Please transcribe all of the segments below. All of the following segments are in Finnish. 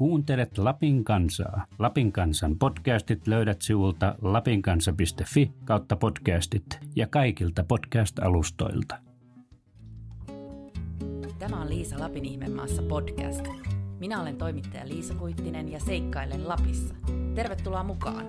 Kuuntelet Lapin kansaa. Lapin kansan podcastit löydät sivulta lapinkansa.fi kautta podcastit ja kaikilta podcast-alustoilta. Tämä on Liisa Lapin ihmemaassa podcast. Minä olen toimittaja Liisa Kuittinen ja seikkailen Lapissa. Tervetuloa mukaan!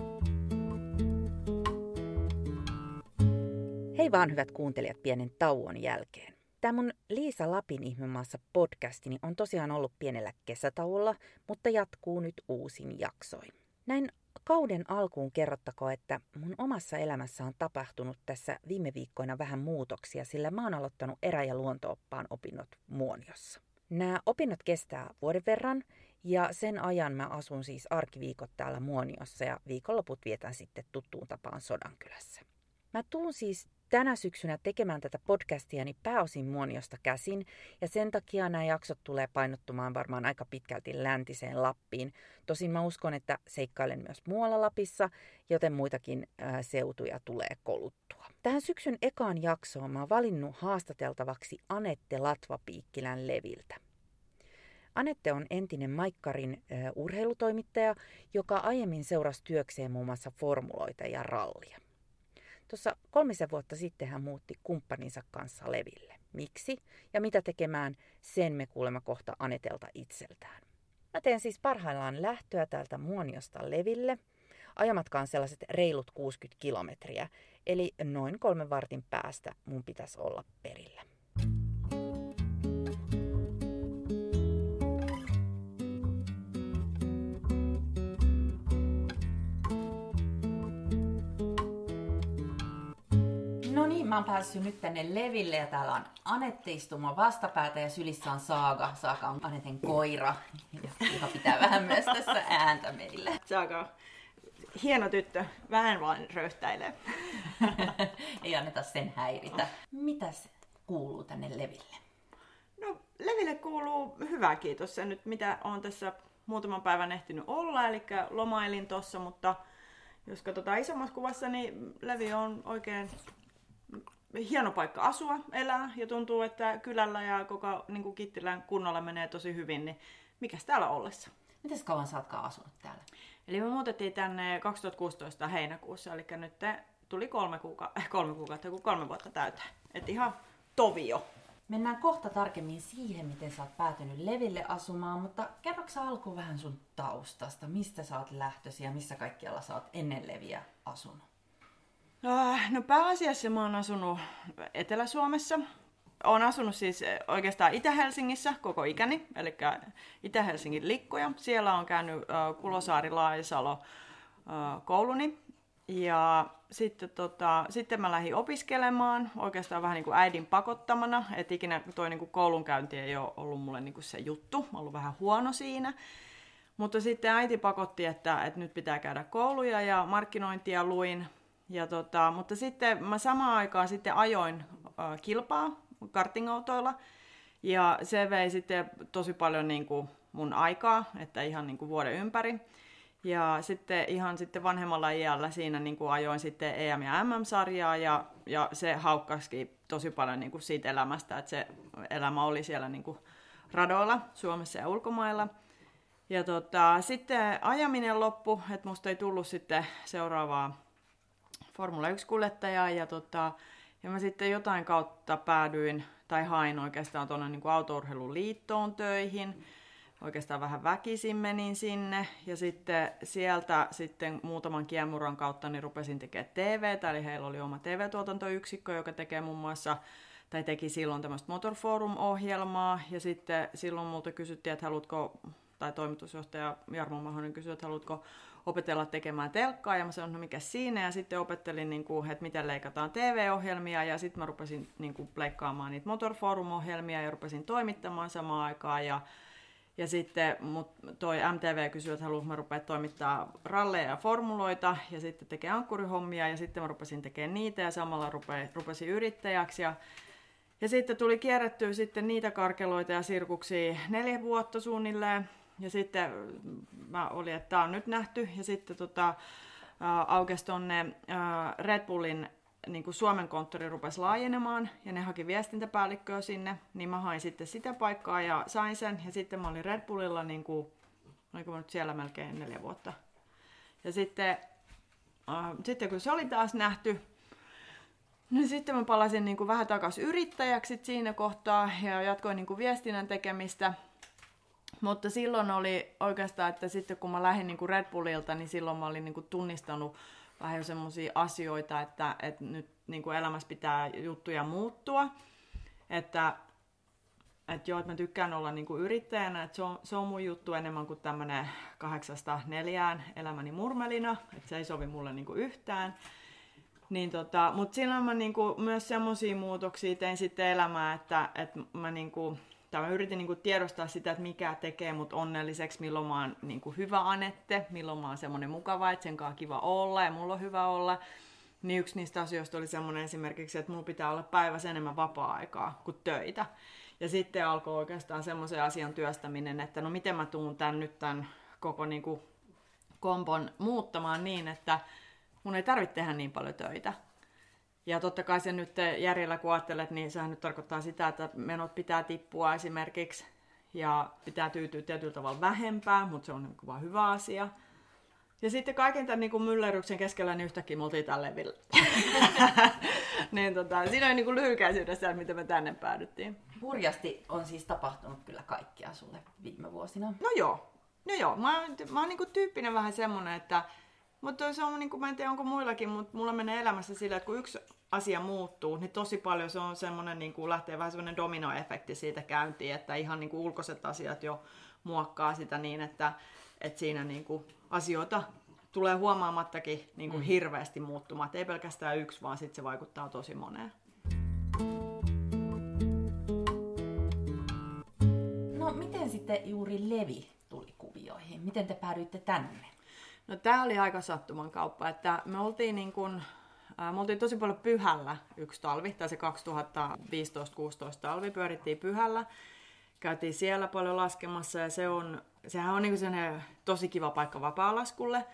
Hei vaan hyvät kuuntelijat pienen tauon jälkeen. Tämä mun Liisa Lapin ihmemaassa podcastini on tosiaan ollut pienellä kesätauolla, mutta jatkuu nyt uusin jaksoin. Näin kauden alkuun kerrottako, että mun omassa elämässä on tapahtunut tässä viime viikkoina vähän muutoksia, sillä mä oon aloittanut erä- ja luontooppaan opinnot Muoniossa. Nämä opinnot kestää vuoden verran ja sen ajan mä asun siis arkiviikot täällä Muoniossa ja viikonloput vietän sitten tuttuun tapaan Sodankylässä. Mä tuun siis tänä syksynä tekemään tätä podcastiani pääosin Muoniosta käsin, ja sen takia nämä jaksot tulee painottumaan varmaan aika pitkälti läntiseen Lappiin. Tosin mä uskon, että seikkailen myös muualla Lapissa, joten muitakin ää, seutuja tulee koluttua. Tähän syksyn ekaan jaksoon mä oon valinnut haastateltavaksi Anette Latvapiikkilän Leviltä. Anette on entinen Maikkarin äh, urheilutoimittaja, joka aiemmin seurasi työkseen muun muassa formuloita ja rallia. Tuossa kolmisen vuotta sitten hän muutti kumppaninsa kanssa Leville. Miksi ja mitä tekemään, sen me kuulemme kohta Anetelta itseltään. Mä teen siis parhaillaan lähtöä täältä Muoniosta Leville. Ajamatkaan sellaiset reilut 60 kilometriä, eli noin kolmen vartin päästä mun pitäisi olla perillä. Mä oon päässyt nyt tänne Leville ja täällä on Anette istumaan vastapäätä ja sylissä on Saaga. Saaga on Aneten koira, joka pitää vähän myös tässä ääntä meille. Saaga hieno tyttö, vähän vaan röyhtäilee. Ei anneta sen häiritä. Mitäs kuuluu tänne Leville? No Leville kuuluu hyvää kiitos. Se nyt mitä on tässä muutaman päivän ehtinyt olla, eli lomailin tossa, mutta jos katsotaan isommassa kuvassa, niin Levi on oikein hieno paikka asua, elää ja tuntuu, että kylällä ja koko niin kuin Kittilän kunnolla menee tosi hyvin, niin mikäs täällä ollessa? Miten kauan sä ootkaan asunut täällä? Eli me muutettiin tänne 2016 heinäkuussa, eli nyt tuli kolme, kuuka- kolme kuukautta, kun kolme vuotta täyteen. Et ihan tovio. Mennään kohta tarkemmin siihen, miten sä oot päätynyt Leville asumaan, mutta kerroksä alkuun vähän sun taustasta, mistä sä oot lähtösi ja missä kaikkialla sä oot ennen Leviä asunut? Äh, no pääasiassa mä oon asunut Etelä-Suomessa. Olen asunut siis eh, oikeastaan Itä-Helsingissä koko ikäni, eli Itä-Helsingin likkoja. Siellä on käynyt uh, Kulosaari, Laisalo uh, kouluni. Ja sitten, tota, sitten mä lähdin opiskelemaan oikeastaan vähän niin kuin äidin pakottamana, että ikinä toi niin kuin koulunkäynti ei ole ollut mulle niin kuin se juttu, mä ollut vähän huono siinä. Mutta sitten äiti pakotti, että, että nyt pitää käydä kouluja ja markkinointia luin ja tota, mutta sitten mä samaan aikaan sitten ajoin äh, kilpaa kartingautoilla. Ja se vei sitten tosi paljon niin kuin mun aikaa, että ihan niin kuin vuoden ympäri. Ja sitten ihan sitten vanhemmalla iällä siinä niin kuin ajoin sitten EM- ja MM-sarjaa ja, ja se haukkasikin tosi paljon niin kuin siitä elämästä, että se elämä oli siellä niin kuin radoilla Suomessa ja ulkomailla. Ja tota, sitten ajaminen loppu, että musta ei tullut sitten seuraavaa Formula 1-kuljettajaa ja, tota, ja mä sitten jotain kautta päädyin tai hain oikeastaan tuonne niin autourheiluliittoon töihin. Oikeastaan vähän väkisin menin sinne ja sitten sieltä sitten muutaman kiemuran kautta niin rupesin tekemään TV, eli heillä oli oma TV-tuotantoyksikkö, joka tekee muun muassa tai teki silloin tämmöistä Motorforum-ohjelmaa, ja sitten silloin multa kysyttiin, että haluatko, tai toimitusjohtaja Jarmo Mahonen kysyi, että haluatko opetella tekemään telkkaa ja mä sanoin, no mikä siinä. Ja sitten opettelin, niin kuin, että miten leikataan TV-ohjelmia ja sitten mä rupesin niin kuin, leikkaamaan niitä Motorforum-ohjelmia ja rupesin toimittamaan samaan aikaan. Ja, ja sitten mut toi MTV kysyi, että haluanko mä rupea toimittaa ralleja ja formuloita ja sitten tekee ankkurihommia ja sitten mä rupesin tekemään niitä ja samalla rupe, rupesin yrittäjäksi. Ja, ja sitten tuli kierrettyä sitten niitä karkeloita ja sirkuksia neljä vuotta suunnilleen. Ja sitten mä olin, että tämä on nyt nähty. Ja sitten tota, aukesi tuonne Red Bullin niin kuin Suomen konttori rupesi laajenemaan ja ne haki viestintäpäällikköä sinne, niin mä hain sitten sitä paikkaa ja sain sen. Ja sitten mä olin Red Bullilla niin kuin oliko nyt siellä melkein neljä vuotta. Ja sitten, äh, sitten kun se oli taas nähty, niin sitten mä palasin niin kuin vähän takaisin yrittäjäksi siinä kohtaa ja jatkoin niin kuin viestinnän tekemistä. Mutta silloin oli oikeastaan, että sitten kun mä lähdin niin kuin Red Bullilta, niin silloin mä olin niin kuin tunnistanut vähän jo semmoisia asioita, että, että nyt niin kuin elämässä pitää juttuja muuttua. Että, että joo, että mä tykkään olla niin kuin yrittäjänä, että se on, se on mun juttu enemmän kuin tämmöinen kahdeksasta neljään elämäni murmelina, että se ei sovi mulle niin kuin yhtään. Niin tota, mutta silloin mä niinku myös semmoisia muutoksia tein sitten elämään, että, että mä, niinku, tai mä yritin niinku tiedostaa sitä, että mikä tekee mut onnelliseksi, milloin mä oon niinku hyvä anette, milloin mä oon semmoinen mukava, että sen kanssa kiva olla ja mulla on hyvä olla. Niin yksi niistä asioista oli semmoinen esimerkiksi, että mulla pitää olla päivässä enemmän vapaa-aikaa kuin töitä. Ja sitten alkoi oikeastaan semmoisen asian työstäminen, että no miten mä tuun tämän nyt tämän koko niinku kompon muuttamaan niin, että mun ei tarvitse tehdä niin paljon töitä. Ja totta kai se nyt järjellä kun ajattelet, niin sehän nyt tarkoittaa sitä, että menot pitää tippua esimerkiksi ja pitää tyytyä tietyllä tavalla vähempää, mutta se on niin vaan hyvä asia. Ja sitten kaiken tämän niin kuin myllerryksen keskellä niin yhtäkkiä me oltiin levillä. niin, tota, siinä on niin kuin lyhykäisyydessä, miten me tänne päädyttiin. Hurjasti on siis tapahtunut kyllä kaikkea sulle viime vuosina. No joo. No joo, mä, oon, mä oon niin kuin tyyppinen vähän semmonen, että mutta se on, niin kuin, mä en tiedä onko muillakin, mutta mulla menee elämässä sillä, että kun yksi asia muuttuu, niin tosi paljon se on semmoinen, niin kuin lähtee vähän semmoinen dominoefekti siitä käyntiin, että ihan niin kuin ulkoiset asiat jo muokkaa sitä niin, että, että siinä niin kuin asioita tulee huomaamattakin niin kuin mm. hirveästi muuttumaan. Että ei pelkästään yksi, vaan sitten se vaikuttaa tosi moneen. No miten sitten juuri Levi tuli kuvioihin? Miten te päädyitte tänne? No tämä oli aika sattuman kauppa, että me oltiin niin äh, me oltiin tosi paljon pyhällä yksi talvi, tai se 2015-16 talvi pyörittiin pyhällä. Käytiin siellä paljon laskemassa ja se on, sehän on niin tosi kiva paikka vapaa-laskulle.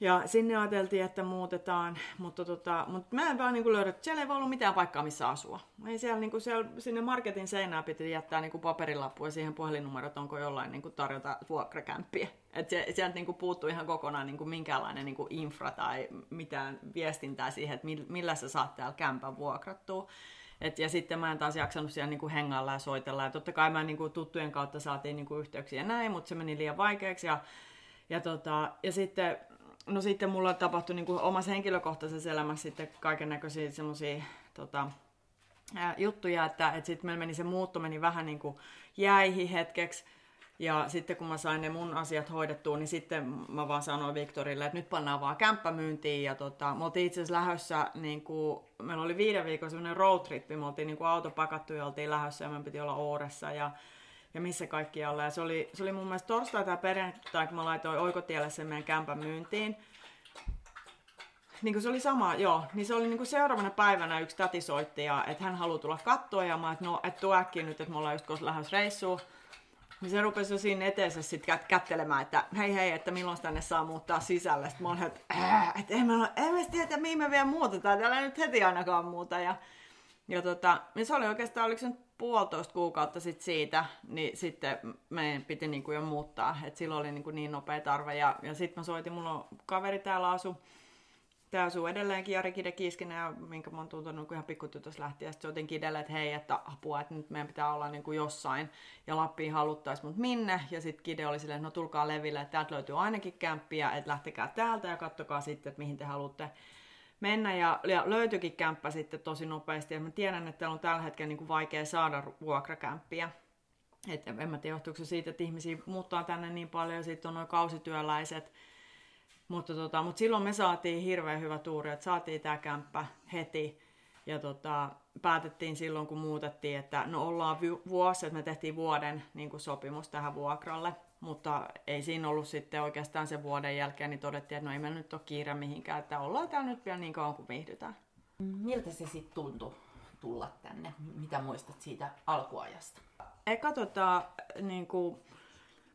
Ja sinne ajateltiin, että muutetaan, mutta, tota, mutta mä en vaan niin löydä, siellä ei voi ollut mitään paikkaa, missä asua. Ei siellä, niin kuin siellä, sinne marketin seinää piti jättää niin paperilappu ja siihen puhelinnumerot, onko jollain niin kuin tarjota vuokrakämppiä. Et se, sieltä niin kuin puuttuu ihan kokonaan niin kuin minkäänlainen niin kuin infra tai mitään viestintää siihen, että millä sä saat täällä kämpän vuokrattua. Et, ja sitten mä en taas jaksanut siellä niin kuin hengailla ja soitella. Ja totta kai mä niin kuin tuttujen kautta saatiin niin kuin yhteyksiä näin, mutta se meni liian vaikeaksi. Ja, ja, tota, ja sitten no sitten mulla tapahtui niin kuin omassa henkilökohtaisessa elämässä sitten kaiken näköisiä semmoisia tota, juttuja, että, että sitten meillä meni se muutto meni vähän niin kuin jäihin hetkeksi. Ja sitten kun mä sain ne mun asiat hoidettua, niin sitten mä vaan sanoin Viktorille, että nyt pannaan vaan kämppämyyntiin. Ja tota, me oltiin itse asiassa lähdössä, niin kuin, meillä oli viiden viikon semmoinen road trip, me oltiin niin kuin auto pakattu ja oltiin lähdössä ja me piti olla Ooressa. Ja ja missä kaikkialla. Ja se oli, se oli mun mielestä torstai tai perjantai, kun mä laitoin Oikotielle sen meidän kämpän myyntiin. Niin se oli sama, joo. Niin se oli niin seuraavana päivänä yksi täti soitti, ja, että hän haluaa tulla kattoa, ja mä että no, et tuu äkkiä nyt, että me ollaan just koska lähdössä reissuun. Niin se rupesi jo siinä eteensä sitten kättelemään, että hei hei, että milloin tänne saa muuttaa sisälle. Sitten mä olin, että, äh, että en mä, en mä tiedä, mihin me vielä muutetaan, täällä nyt heti ainakaan muuta. Ja, ja tota, niin se oli oikeastaan, oliko se nyt puolitoista kuukautta sit siitä, niin sitten meidän piti niinku jo muuttaa. Et silloin oli niinku niin nopea tarve. Ja, ja sitten mä soitin, mulla on kaveri täällä asu. Tää asuu edelleenkin Jari Kide Kiiskinen, ja minkä mä oon tuntenut niinku ihan pikkutytös lähtien. Sitten soitin Kidelle, että hei, että apua, että nyt meidän pitää olla niinku jossain. Ja Lappiin haluttais, mutta minne? Ja sitten Kide oli silleen, no tulkaa leville, että täältä löytyy ainakin kämppiä, että lähtekää täältä ja kattokaa sitten, että mihin te haluatte mennä ja, ja löytyikin kämppä sitten tosi nopeasti. Ja mä tiedän, että on tällä hetkellä niin kuin vaikea saada vuokrakämppiä. Et en mä tiedä, johtuuko se siitä, että ihmisiä muuttaa tänne niin paljon ja sitten on noin kausityöläiset. Mutta, tota, mutta silloin me saatiin hirveän hyvä tuuri, että saatiin tämä kämppä heti. Ja tota, päätettiin silloin, kun muutettiin, että no ollaan vuosi, että me tehtiin vuoden niin sopimus tähän vuokralle. Mutta ei siinä ollut sitten oikeastaan sen vuoden jälkeen, niin todettiin, että no ei meillä nyt ole kiire mihinkään, että ollaan täällä nyt vielä niin kauan kuin viihdytään. Miltä se sitten tuntui tulla tänne? Mitä muistat siitä alkuajasta? Eka tota, niin kuin,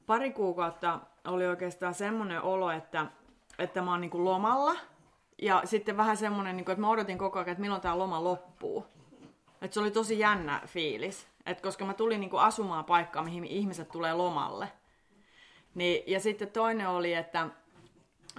pari kuukautta oli oikeastaan semmoinen olo, että, että mä oon niin kuin lomalla. Ja sitten vähän semmoinen, niin kuin, että mä odotin koko ajan, että milloin tämä loma loppuu. Että se oli tosi jännä fiilis. Et koska mä tulin niin kuin asumaan paikkaan, mihin ihmiset tulee lomalle. Niin, ja sitten toinen oli, että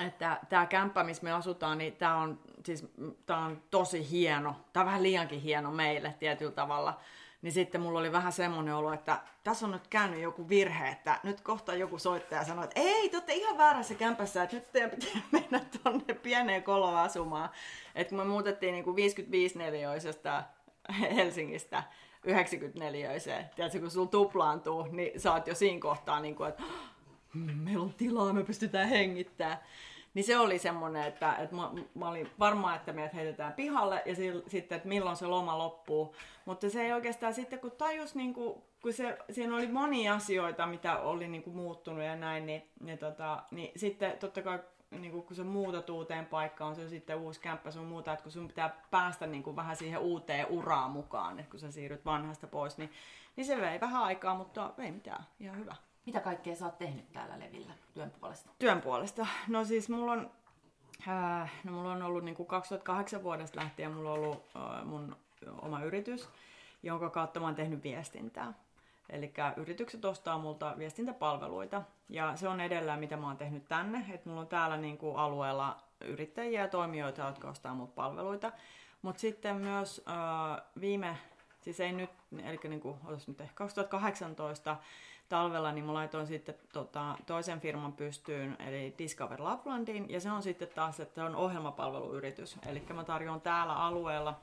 että tämä kämppä, missä me asutaan, niin tämä on, siis, tää on tosi hieno. Tämä on vähän liiankin hieno meille tietyllä tavalla. Niin sitten mulla oli vähän semmoinen olo, että tässä on nyt käynyt joku virhe, että nyt kohta joku soittaja sanoo, että ei, te olette ihan väärässä kämpässä, että nyt teidän pitää mennä tuonne pieneen koloon asumaan. Että kun me muutettiin niin kuin 55 neliöisestä Helsingistä 94 tiedätkö, kun sulla tuplaantuu, niin sä oot jo siinä kohtaa, niin kuin, että meillä on tilaa, me pystytään hengittämään. Niin se oli semmoinen, että, että mä, mä olin varma, että meidät heitetään pihalle ja si, sitten, että milloin se loma loppuu. Mutta se ei oikeastaan sitten, kun tajus, niin kuin, kun se, siinä oli monia asioita, mitä oli niin kuin muuttunut ja näin, niin, niin, tota, niin sitten totta kai niin kuin, kun sä muutat uuteen paikkaan, se on sitten uusi kämppä sun muuta, että kun sun pitää päästä niin kuin, vähän siihen uuteen uraan mukaan, että kun sä siirryt vanhasta pois, niin, niin se vei vähän aikaa, mutta ei mitään, ihan hyvä. Mitä kaikkea sä oot tehnyt täällä Levillä työn puolesta? Työn puolesta? No siis mulla on, äh, no mulla on ollut niin kuin 2008 vuodesta lähtien mulla on ollut äh, mun oma yritys, jonka kautta mä oon tehnyt viestintää. Eli yritykset ostaa multa viestintäpalveluita ja se on edellä mitä mä oon tehnyt tänne. Että mulla on täällä niin kuin alueella yrittäjiä ja toimijoita, jotka ostaa multa palveluita. Mutta sitten myös äh, viime, siis ei nyt, eli niin kuin, nyt 2018 talvella, niin mä laitoin sitten tota, toisen firman pystyyn, eli Discover Laplandin, ja se on sitten taas, että se on ohjelmapalveluyritys. Eli mä tarjoan täällä alueella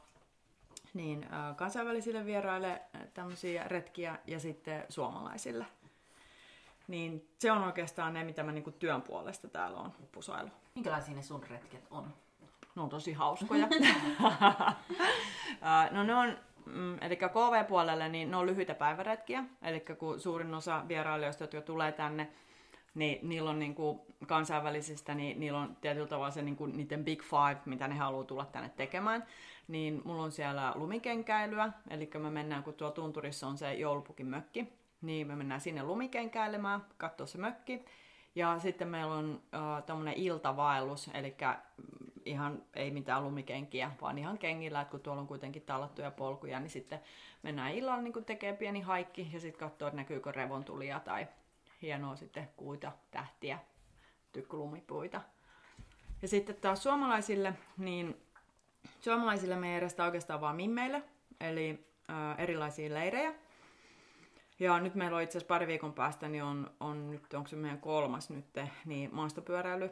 niin kansainvälisille vieraille tämmöisiä retkiä ja sitten suomalaisille. Niin se on oikeastaan ne, mitä mä niinku työn puolesta täällä on pusailu. Minkälaisia ne sun retket on? Ne on tosi hauskoja. no ne on, mm, eli KV-puolelle, niin ne on lyhyitä päiväretkiä. Eli kun suurin osa vierailijoista, jotka tulee tänne, niin niillä on niin kuin kansainvälisistä, niin niillä on tietyllä tavalla se niin kuin niiden big five, mitä ne haluaa tulla tänne tekemään. Niin mulla on siellä lumikenkäilyä, eli me mennään, kun tuolla tunturissa on se joulupukin mökki, niin me mennään sinne lumikenkäilemään, katsoa se mökki. Ja sitten meillä on äh, tämmöinen iltavaellus, eli ihan ei mitään lumikenkiä, vaan ihan kengillä, että kun tuolla on kuitenkin tallattuja polkuja, niin sitten mennään illalla niin tekee pieni haikki ja sitten katsoo, että näkyykö revontulia tai hienoa sitten kuita, tähtiä, tykkulumipuita. Ja sitten taas suomalaisille, niin suomalaisille me järjestää oikeastaan vaan mimmeille, eli ää, erilaisia leirejä. Ja nyt meillä on itse asiassa pari viikon päästä, niin on, on nyt, onko se meidän kolmas nyt, niin maastopyöräily,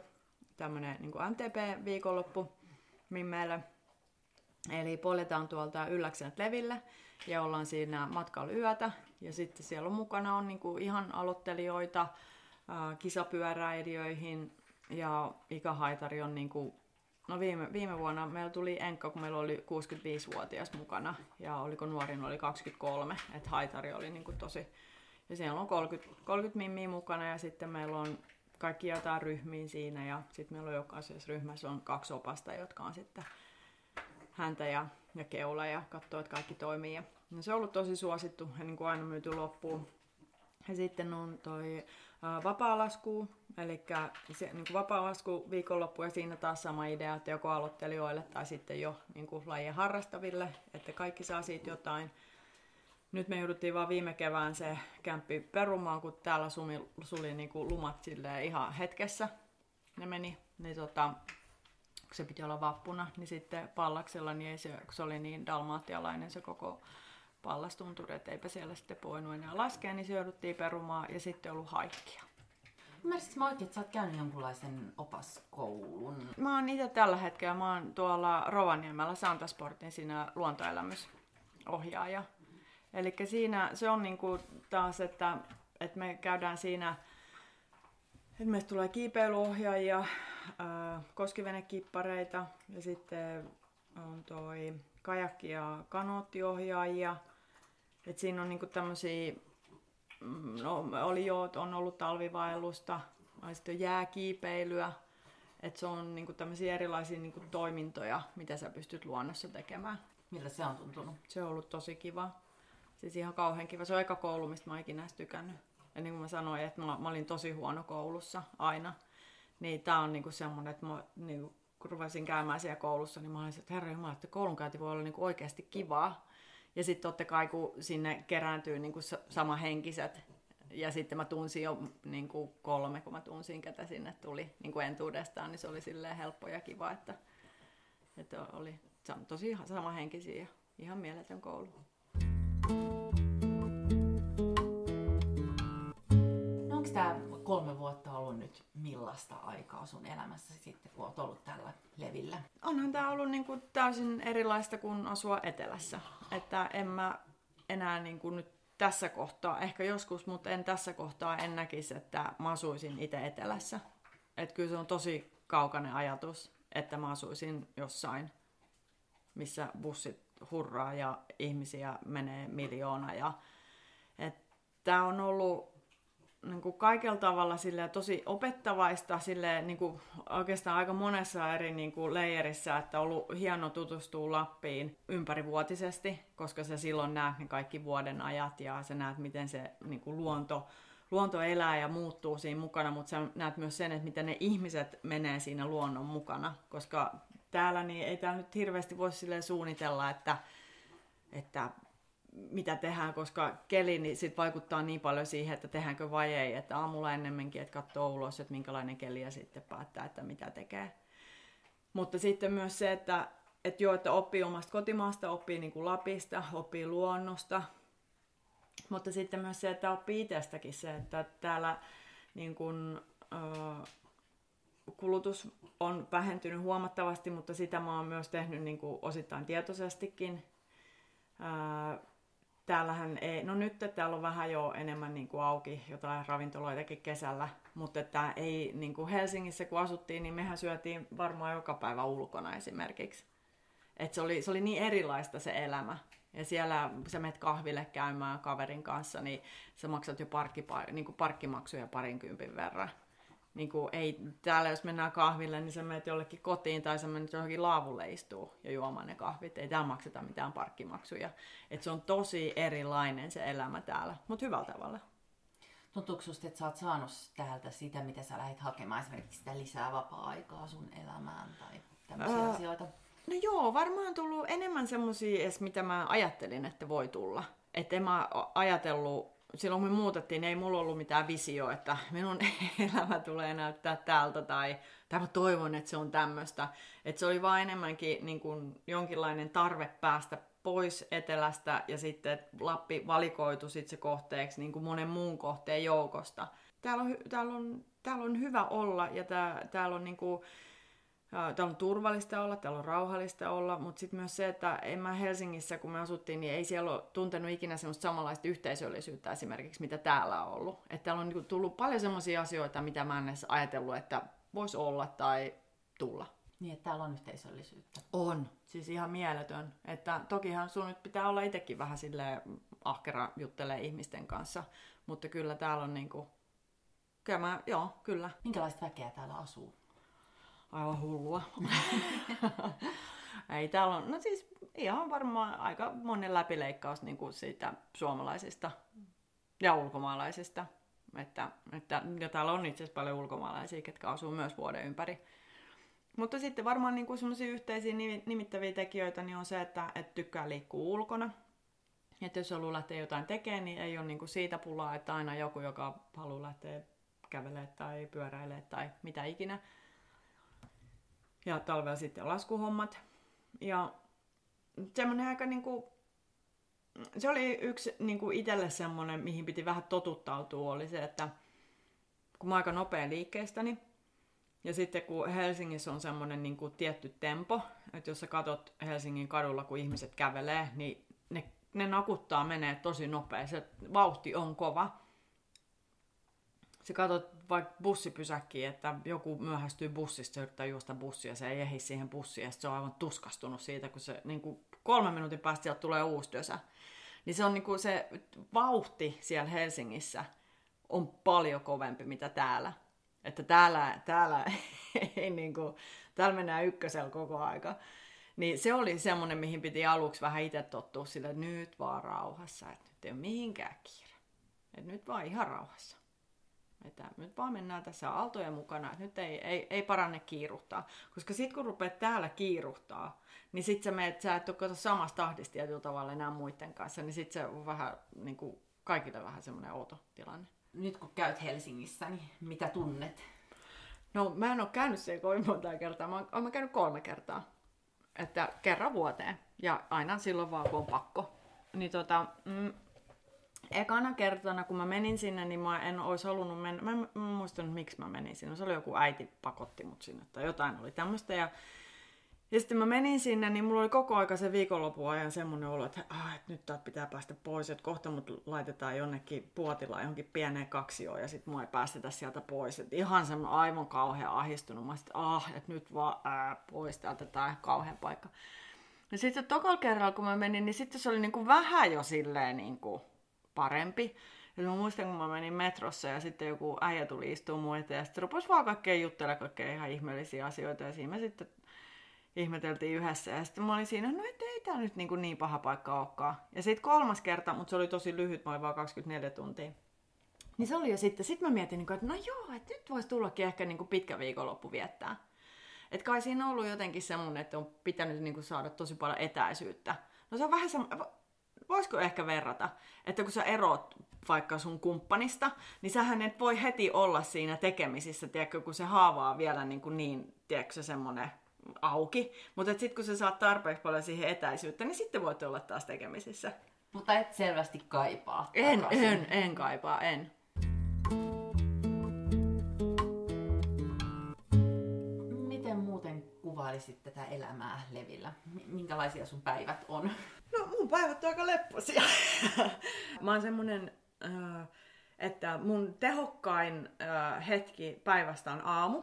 tämmöinen niin MTP-viikonloppu mimmeille. Eli poljetaan tuolta Ylläksen Leville ja ollaan siinä matkalla yötä. Ja sitten siellä on mukana on niinku ihan aloittelijoita kisapyöräilijöihin ja ikähaitari on niinku, no viime, viime vuonna meillä tuli Enkka, kun meillä oli 65-vuotias mukana ja oliko nuorin oli 23, että haitari oli niinku tosi, ja siellä on 30, 30 mimmiä mukana ja sitten meillä on kaikki jotain ryhmiin siinä ja sitten meillä on jokaisessa ryhmässä on kaksi opasta, jotka on sitten häntä ja, ja keula ja katsoo, että kaikki toimii. Ja, no se on ollut tosi suosittu ja niin kuin aina myyty loppuun. Ja sitten on toi ää, vapaalasku, eli se, niin kuin vapaalasku viikonloppu ja siinä taas sama idea, että joko aloittelijoille tai sitten jo niin kuin lajien harrastaville, että kaikki saa siitä jotain. Nyt me jouduttiin vaan viime kevään se kämppi perumaan, kun täällä sumi, suli niin kuin lumat ihan hetkessä. Ne meni, niin tota, se piti olla vappuna, niin sitten pallaksella, niin ei se, kun se oli niin dalmaattialainen se koko pallastunturi, että eipä siellä sitten voinut enää laskea, niin se jouduttiin perumaan ja sitten ollut haikkia. Ymmärsitkö mä oikein, että sä oot käynyt jonkunlaisen opaskoulun? Mä oon itse tällä hetkellä, mä oon tuolla Rovaniemellä Santasportin siinä luontoelämysohjaaja. Eli siinä se on niinku taas, että, että me käydään siinä et meistä tulee kiipeilyohjaajia, ää, koskivenekippareita ja sitten on toi kajakki- ja kanoottiohjaajia. Et siinä on niinku tämmöisiä, mm, no oli jo, on ollut talvivaellusta, sitten jääkiipeilyä. Et se on niinku tämmöisiä erilaisia niinku toimintoja, mitä sä pystyt luonnossa tekemään. Miltä se on tuntunut? Se on ollut tosi kiva. Siis ihan kauhean kiva. Se on aika koulu, mistä mä oon ikinä tykännyt. Ja niin kuin mä sanoin, että mä, mä olin tosi huono koulussa aina. Niin tää on niinku semmonen, että mä niinku, kun rupesin käymään siellä koulussa, niin mä olin että herra Jumala, että koulunkäynti voi olla niinku oikeasti kivaa. Ja sitten totta kai, kun sinne kerääntyy niinku sama henkiset ja sitten mä tunsin jo niin kuin kolme, kun mä tunsin, ketä sinne tuli niin kuin entuudestaan, niin se oli silleen helppo ja kiva, että, että oli tosi samahenkisiä ja ihan mieletön koulu. No onko tämä kolme vuotta ollut nyt millaista aikaa sun elämässä sitten, kun olet ollut tällä levillä? Onhan tämä ollut niin kuin täysin erilaista kuin asua etelässä. Että en mä enää niin kuin nyt tässä kohtaa, ehkä joskus, mutta en tässä kohtaa en näkisi, että mä asuisin itse etelässä. Että kyllä se on tosi kaukainen ajatus, että mä asuisin jossain, missä bussit hurraa ja ihmisiä menee miljoona. Ja, tämä on ollut niin kuin kaikella tavalla sille tosi opettavaista sille niin kuin oikeastaan aika monessa eri niin kuin leijerissä, että on ollut hieno tutustua Lappiin ympärivuotisesti, koska sä silloin näet ne kaikki vuoden ajat ja sä näet, miten se niin kuin luonto, luonto elää ja muuttuu siinä mukana, mutta sä näet myös sen, että miten ne ihmiset menee siinä luonnon mukana, koska täällä niin ei täällä nyt hirveästi voi suunnitella, että, että mitä tehdään, koska keli niin sit vaikuttaa niin paljon siihen, että tehdäänkö vai ei. Että aamulla ennemminkin, että katsoo ulos, että minkälainen keli ja sitten päättää, että mitä tekee. Mutta sitten myös se, että, että joo, että oppii omasta kotimaasta, oppii niin kuin Lapista, oppii luonnosta. Mutta sitten myös se, että oppii itsestäkin se, että täällä niin kuin, kulutus on vähentynyt huomattavasti, mutta sitä mä oon myös tehnyt niin kuin osittain tietoisestikin. Äh, täällähän ei, no nyt täällä on vähän jo enemmän niin kuin auki jotain ravintoloitakin kesällä, mutta että ei niin kuin Helsingissä kun asuttiin, niin mehän syötiin varmaan joka päivä ulkona esimerkiksi. Et se, oli, se oli niin erilaista se elämä. Ja siellä sä menet kahville käymään kaverin kanssa, niin sä maksat jo parkki, niin kuin parkkimaksuja parinkympin verran niin kuin ei, täällä jos mennään kahville, niin sä menet jollekin kotiin tai sä menet johonkin laavulle istuu ja juomaan ne kahvit. Ei täällä makseta mitään parkkimaksuja. Et se on tosi erilainen se elämä täällä, mutta hyvällä tavalla. Tuntuuko susta, että sä oot saanut täältä sitä, mitä sä lähdet hakemaan, esimerkiksi sitä lisää vapaa-aikaa sun elämään tai tämmöisiä öö, asioita? No joo, varmaan tullut enemmän semmoisia mitä mä ajattelin, että voi tulla. Että en mä ajatellut silloin kun me muutettiin, ei mulla ollut mitään visio, että minun elämä tulee näyttää täältä tai, tai mä toivon, että se on tämmöistä. Että se oli vaan enemmänkin niin kuin jonkinlainen tarve päästä pois etelästä ja sitten Lappi valikoitu sit se kohteeksi niin kuin monen muun kohteen joukosta. Täällä on, täällä on, täällä on hyvä olla ja tää, täällä on niin kuin, Täällä on turvallista olla, täällä on rauhallista olla, mutta sitten myös se, että en mä Helsingissä, kun me asuttiin, niin ei siellä ole tuntenut ikinä semmoista samanlaista yhteisöllisyyttä esimerkiksi, mitä täällä on ollut. Että täällä on niinku tullut paljon semmoisia asioita, mitä mä en edes ajatellut, että voisi olla tai tulla. Niin, että täällä on yhteisöllisyyttä. On. Siis ihan mieletön. Että tokihan sun nyt pitää olla itsekin vähän sille ahkera juttelee ihmisten kanssa, mutta kyllä täällä on niinku... Kyllä mä, joo, kyllä. Minkälaista väkeä täällä asuu? Aivan hullua. Ei täällä on, no siis ihan varmaan aika monen läpileikkaus niin kuin siitä suomalaisista ja ulkomaalaisista. Että, että, ja täällä on itse asiassa paljon ulkomaalaisia, ketkä asuu myös vuoden ympäri. Mutta sitten varmaan niin kuin sellaisia yhteisiä nimittäviä tekijöitä niin on se, että, että tykkää liikkua ulkona. Että jos haluaa lähteä jotain tekemään, niin ei ole niin kuin siitä pulaa, että aina joku, joka haluaa lähteä kävelemään tai pyöräilemään tai mitä ikinä ja talvella sitten laskuhommat. Ja semmoinen aika niinku, se oli yksi niinku itselle semmoinen, mihin piti vähän totuttautua, oli se, että kun mä aika nopea liikkeestäni, ja sitten kun Helsingissä on semmoinen niin kuin tietty tempo, että jos sä katot Helsingin kadulla, kun ihmiset kävelee, niin ne, ne nakuttaa menee tosi nopea. Se vauhti on kova sä katsot vaikka bussipysäkkiä, että joku myöhästyy bussista, yrittää juosta bussia, se ei ehdi siihen bussiin, ja se on aivan tuskastunut siitä, kun se niin kuin kolme minuutin päästä sieltä tulee uusi dösä. Niin se on niin kuin se vauhti siellä Helsingissä on paljon kovempi mitä täällä. Että täällä, täällä ei niin kuin, täällä mennään ykkösellä koko aika. Niin se oli semmoinen, mihin piti aluksi vähän itse tottua sille, että nyt vaan rauhassa, että nyt ei ole mihinkään kiire. Että nyt vaan ihan rauhassa. Että nyt vaan mennään tässä aaltojen mukana, että nyt ei, ei, ei paranne kiiruhtaa. Koska sitten kun rupeat täällä kiiruhtaa, niin sitten sä meet, sä et ole samassa tahdissa tietyllä tavalla enää muiden kanssa, niin sitten se on vähän, niin kuin, kaikille vähän semmoinen outo tilanne. nyt kun käyt Helsingissä, niin mitä tunnet? No mä en ole käynyt siellä kovin monta kertaa, mä oon, mä käynyt kolme kertaa. Että kerran vuoteen. Ja aina silloin vaan, kun on pakko. Niin tota, mm, ekana kertana, kun mä menin sinne, niin mä en olisi halunnut mennä. Mä en, mä en muistanut, miksi mä menin sinne. Se oli joku äiti pakotti mut sinne tai jotain oli tämmöistä. Ja ja sitten mä menin sinne, niin mulla oli koko aika se viikonlopun ajan semmoinen olo, että, ah, että nyt täältä pitää päästä pois, että kohta mut laitetaan jonnekin puotilla johonkin pieneen kaksioon ja sitten mua ei päästetä sieltä pois. Et ihan semmoinen aivan kauhean ahistunut. Mä sitten, ah, että nyt vaan ää, pois täältä, tää kauhean paikka. Ja sitten tokalla kerralla, kun mä menin, niin sitten se oli niinku vähän jo silleen niinku parempi. Ja mä muistan, kun mä menin metrossa ja sitten joku äijä tuli istua mun eteen ja sitten rupesi vaan kaikkea juttelemaan kaikkea ihan ihmeellisiä asioita ja siinä mä sitten ihmeteltiin yhdessä. Ja sitten mä olin siinä, no et ei tää nyt niin, kuin niin paha paikka olekaan. Ja sitten kolmas kerta, mutta se oli tosi lyhyt, mä olin vaan 24 tuntia. Niin se oli jo sitten. Sitten mä mietin, niin että no joo, että nyt voisi tullakin ehkä niin kuin pitkä viikonloppu viettää. Et kai siinä on ollut jotenkin semmoinen, että on pitänyt niin kuin saada tosi paljon etäisyyttä. No se on vähän semmoinen, voisiko ehkä verrata, että kun sä erot vaikka sun kumppanista, niin sähän et voi heti olla siinä tekemisissä, tiedätkö, kun se haavaa vielä niin, kuin niin tiedätkö, semmoinen auki. Mutta sitten kun sä saat tarpeeksi paljon siihen etäisyyttä, niin sitten voit olla taas tekemisissä. Mutta et selvästi kaipaa. En, takaisin. en, en kaipaa, en. Kuvailisit tätä elämää Levillä? Minkälaisia sun päivät on? No mun päivät on aika lepposia. Mä oon semmonen, äh, että mun tehokkain äh, hetki päivästä on aamu.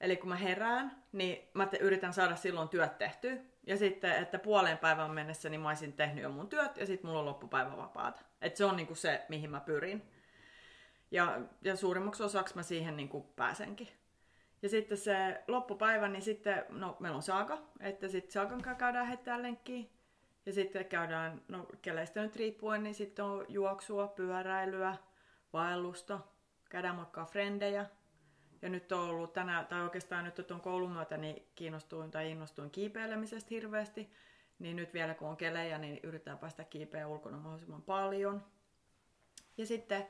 Eli kun mä herään, niin mä yritän saada silloin työt tehtyä. Ja sitten, että puoleen päivän mennessä niin mä olisin tehnyt jo mun työt ja sitten mulla on loppupäivä vapaata. Että se on niinku se, mihin mä pyrin. Ja, ja suurimmaksi osaksi mä siihen niinku pääsenkin. Ja sitten se loppupäivä, niin sitten, no meillä on saaka, että sitten saakan kanssa käydään heittää lenkkiä. Ja sitten käydään, no keleistä nyt riippuen, niin sitten on juoksua, pyöräilyä, vaellusta, käydään moikkaa frendejä, ja nyt on ollut tänään, tai oikeastaan nyt tuon koulun myötä, niin kiinnostuin tai innostuin kiipeilemisestä hirveästi. Niin nyt vielä kun on kelejä, niin yritetään päästä kiipeä ulkona mahdollisimman paljon. Ja sitten,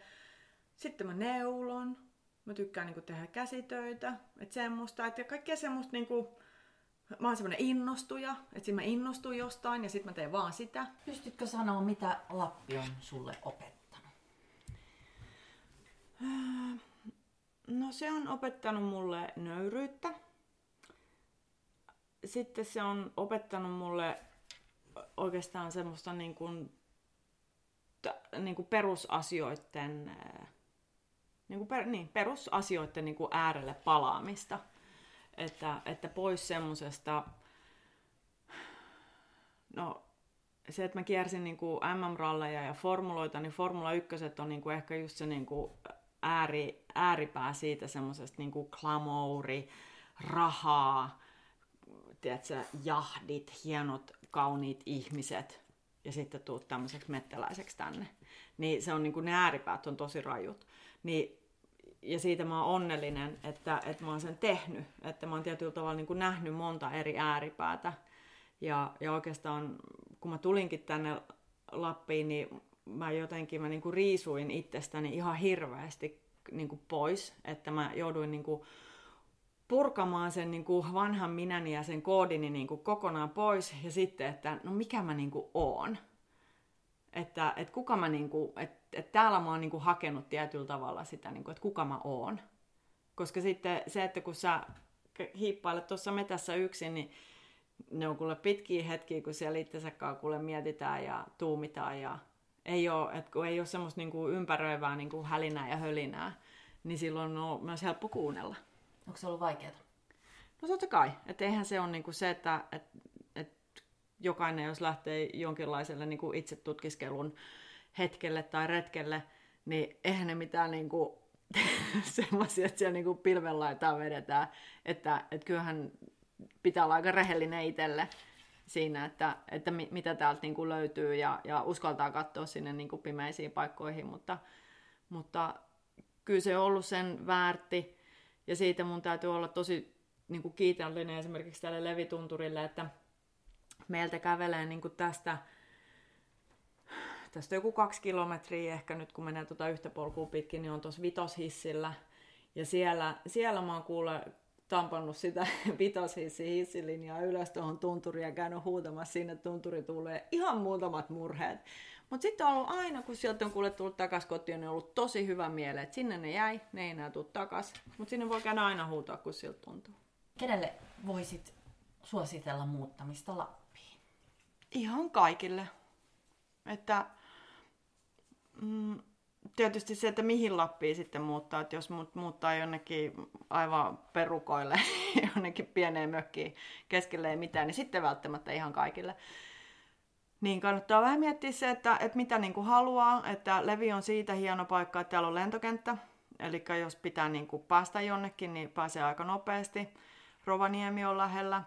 sitten mä neulon. Mä tykkään niin tehdä käsitöitä. Että semmoista, että kaikkea semmoista niin kuin, mä oon semmoinen innostuja, että sitten mä innostun jostain ja sitten mä teen vaan sitä. Pystytkö sanoa, mitä Lappi on sulle opettanut? Äh, No se on opettanut mulle nöyryyttä. Sitten se on opettanut mulle oikeastaan semmoista niin kuin, niin kuin perusasioiden, niin kuin per, niin, perusasioiden niin kuin äärelle palaamista. Että, että pois semmoisesta, no se, että mä kiersin niin kuin MM-ralleja ja formuloita, niin Formula 1 on niin kuin ehkä just se niin kuin ääri, ääripää siitä semmoisesta niin klamouri, rahaa, tiedätkö, jahdit, hienot, kauniit ihmiset ja sitten tuut tämmöiseksi mettäläiseksi tänne. Niin se on niin kuin, ne ääripäät on tosi rajut. Niin, ja siitä mä oon onnellinen, että, että mä oon sen tehnyt. Että mä oon tietyllä tavalla niin kuin nähnyt monta eri ääripäätä. Ja, ja oikeastaan kun mä tulinkin tänne Lappiin, niin mä jotenkin mä niinku riisuin itsestäni ihan hirveästi niinku pois, että mä jouduin niinku purkamaan sen niinku vanhan minäni ja sen koodini niinku kokonaan pois ja sitten, että no mikä mä niinku oon. Että, että kuka mä niinku, että, että täällä mä oon niinku hakenut tietyllä tavalla sitä, niinku, että kuka mä oon. Koska sitten se, että kun sä hiippailet tuossa metässä yksin, niin ne on kuule pitkiä hetkiä, kun siellä itsensä kuule mietitään ja tuumitaan ja ei ole, että kun ei ole semmoista niin kuin ympäröivää niin kuin hälinää ja hölinää, niin silloin on myös helppo kuunnella. Onko se ollut vaikeaa? No totta kai. Että eihän se ole niin kuin se, että, että, että jokainen, jos lähtee jonkinlaiselle niin kuin itse tutkiskelun hetkelle tai retkelle, niin eihän ne mitään niin kuin, semmoisia, että siellä niin kuin pilven laitaan vedetään. Että, että kyllähän pitää olla aika rehellinen itselle siinä, että, että mi, mitä täältä niin kuin löytyy ja, ja uskaltaa katsoa sinne niin kuin pimeisiin paikkoihin, mutta, mutta kyllä se on ollut sen väärti ja siitä mun täytyy olla tosi niin kuin kiitollinen esimerkiksi tälle Levitunturille, että meiltä kävelee niin kuin tästä tästä joku kaksi kilometriä ehkä nyt kun menee tuota yhtä polkua pitkin, niin on tuossa vitoshissillä. Ja siellä, siellä mä oon kuule tampannut sitä vitoshissi hissilinjaa ylös tuohon tunturiin ja käynyt huutamassa sinne tunturi tulee ihan muutamat murheet. Mutta sitten on ollut aina, kun sieltä on kuule tullut takaisin kotiin, niin on ollut tosi hyvä miele, että sinne ne jäi, ne ei enää tule takaisin. Mutta sinne voi käydä aina huutaa, kun siltä tuntuu. Kenelle voisit suositella muuttamista Lappiin? Ihan kaikille. Että mm, tietysti se, että mihin Lappiin sitten muuttaa. Että jos muuttaa jonnekin aivan perukoille, jonnekin pieneen mökkiin keskelle ei mitään, niin sitten välttämättä ihan kaikille. Niin kannattaa vähän miettiä se, että, että mitä niin kuin haluaa. Että Levi on siitä hieno paikka, että täällä on lentokenttä. Eli jos pitää niin kuin päästä jonnekin, niin pääsee aika nopeasti. Rovaniemi on lähellä.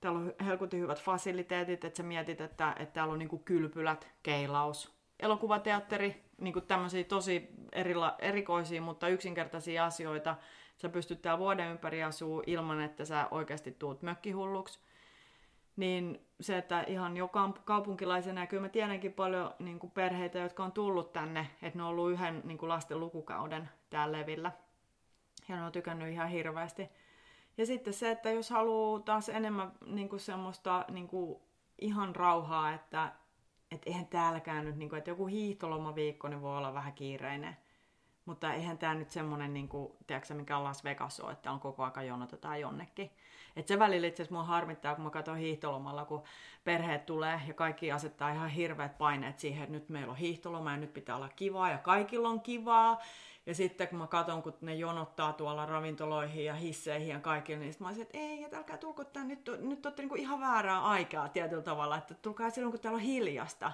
Täällä on helkutin hyvät fasiliteetit, että sä mietit, että, että täällä on niin kuin kylpylät, keilaus, elokuvateatteri, niin kuin tämmöisiä tosi erila, erikoisia, mutta yksinkertaisia asioita. Sä pystyt täällä vuoden ympäri asua ilman, että sä oikeasti tuut mökkihulluksi. Niin se, että ihan joka kaupunkilaisena, ja kyllä mä tiedänkin paljon niin kuin perheitä, jotka on tullut tänne, että ne on ollut yhden niin kuin lasten lukukauden täällä levillä. Ja ne on tykännyt ihan hirveästi. Ja sitten se, että jos haluaa taas enemmän niin kuin semmoista niin kuin ihan rauhaa, että et eihän täälläkään nyt, niin kuin, että joku hiihtolomaviikko niin voi olla vähän kiireinen. Mutta eihän tämä nyt semmoinen, niin kuin, tiedätkö, mikä on Las Vegas on, että on koko ajan jonotetaan jonnekin. Et se välillä itse asiassa mua harmittaa, kun mä katson hiihtolomalla, kun perheet tulee ja kaikki asettaa ihan hirveät paineet siihen, että nyt meillä on hiihtoloma ja nyt pitää olla kivaa ja kaikilla on kivaa. Ja sitten kun mä katson, kun ne jonottaa tuolla ravintoloihin ja hisseihin ja kaikille, niin mä olisin, että ei, että älkää tulko tämän, nyt, nyt olette niinku ihan väärää aikaa tietyllä tavalla, että tulkaa silloin, kun täällä on hiljasta,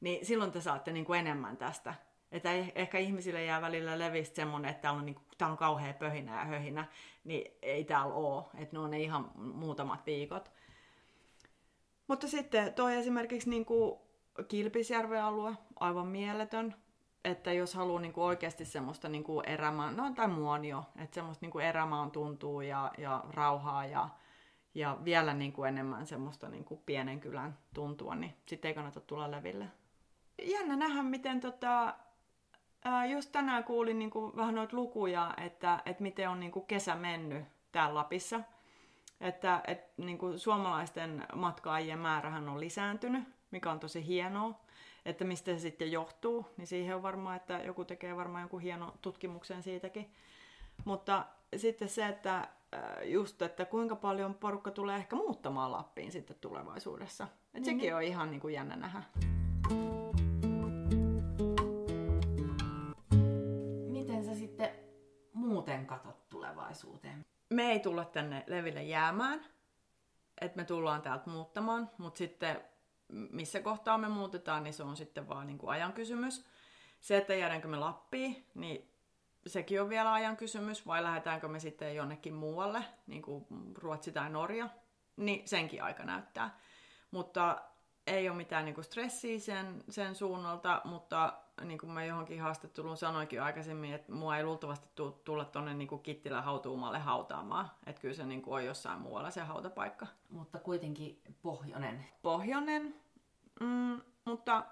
niin silloin te saatte niinku enemmän tästä. Että ehkä ihmisille jää välillä levistä semmoinen, että on, niinku, täällä on kauhea pöhinä ja höhinä, niin ei täällä ole, että ne on ne ihan muutamat viikot. Mutta sitten toi esimerkiksi niinku Kilpisjärven alue, aivan mieletön että jos haluaa niinku oikeasti semmoista niinku erämaa, no tai muonio, että semmoista niinku erämaan tuntuu ja, ja rauhaa ja, ja vielä niinku enemmän semmoista niinku pienen kylän tuntua, niin sitten ei kannata tulla leville. Jännä nähdä, miten tota, ää, just tänään kuulin niinku vähän noita lukuja, että, että miten on niinku kesä mennyt täällä Lapissa. Että et, niinku suomalaisten matkaajien määrähän on lisääntynyt, mikä on tosi hienoa että mistä se sitten johtuu, niin siihen on varmaan, että joku tekee varmaan joku hieno tutkimuksen siitäkin. Mutta sitten se, että äh, just, että kuinka paljon porukka tulee ehkä muuttamaan Lappiin sitten tulevaisuudessa. Että mm-hmm. sekin on ihan niin kuin jännä nähdä. Muuten katot tulevaisuuteen? Me ei tulla tänne leville jäämään, että me tullaan täältä muuttamaan, mutta sitten missä kohtaa me muutetaan, niin se on sitten vaan niin kuin ajan kysymys. Se, että jäädäänkö me Lappiin, niin sekin on vielä ajan kysymys, vai lähdetäänkö me sitten jonnekin muualle, niin kuin Ruotsi tai Norja, niin senkin aika näyttää. Mutta ei ole mitään niin kuin stressiä sen, sen suunnalta, mutta niin kuin mä johonkin haastatteluun sanoinkin aikaisemmin, että mua ei luultavasti tulla tuonne niin Kittilän hautuumalle hautaamaan. Että kyllä se niin kuin on jossain muualla se hautapaikka. Mutta kuitenkin pohjonen. Pohjonen, mm, mutta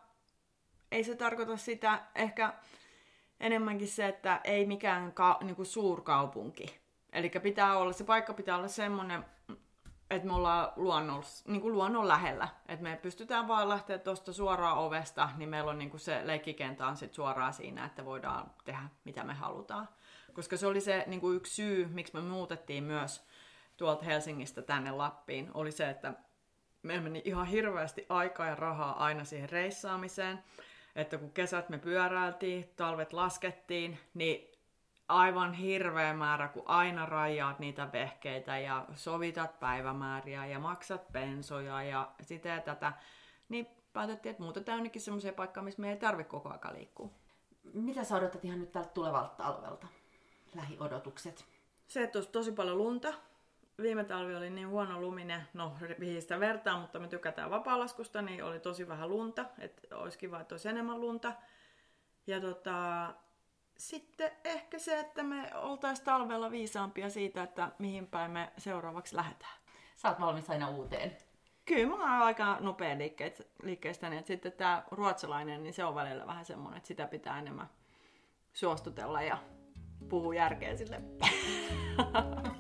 ei se tarkoita sitä, ehkä enemmänkin se, että ei mikään ka- niin kuin suurkaupunki. Eli pitää olla, se paikka pitää olla semmoinen, että me ollaan luonnon, niin kuin luonnon lähellä. Että me pystytään vaan lähteä tuosta suoraan ovesta, niin meillä on niin kuin se leikkikenttä on sit suoraan siinä, että voidaan tehdä mitä me halutaan. Koska se oli se niin kuin yksi syy, miksi me muutettiin myös tuolta Helsingistä tänne Lappiin, oli se, että meillä meni ihan hirveästi aikaa ja rahaa aina siihen reissaamiseen. Että kun kesät me pyöräiltiin, talvet laskettiin, niin aivan hirveä määrä, kun aina rajaat niitä vehkeitä ja sovitat päivämääriä ja maksat pensoja ja sitä ja tätä, niin päätettiin, että muutetaan jonnekin semmoiseen paikkaan, missä me ei tarvitse koko ajan liikkua. Mitä sä odotat ihan nyt tältä tulevalta talvelta? Lähiodotukset. Se, että olisi tosi paljon lunta. Viime talvi oli niin huono luminen, no mihin sitä vertaa, mutta me tykätään vapaalaskusta, niin oli tosi vähän lunta, että olisi kiva, että olisi enemmän lunta. Ja tota, sitten ehkä se, että me oltaisiin talvella viisaampia siitä, että mihin päin me seuraavaksi lähdetään. Sä oot valmis aina uuteen. Kyllä mä oon aika nopea liikkeestä, niin että sitten tämä ruotsalainen, niin se on välillä vähän semmoinen, että sitä pitää enemmän suostutella ja puhua järkeä sille.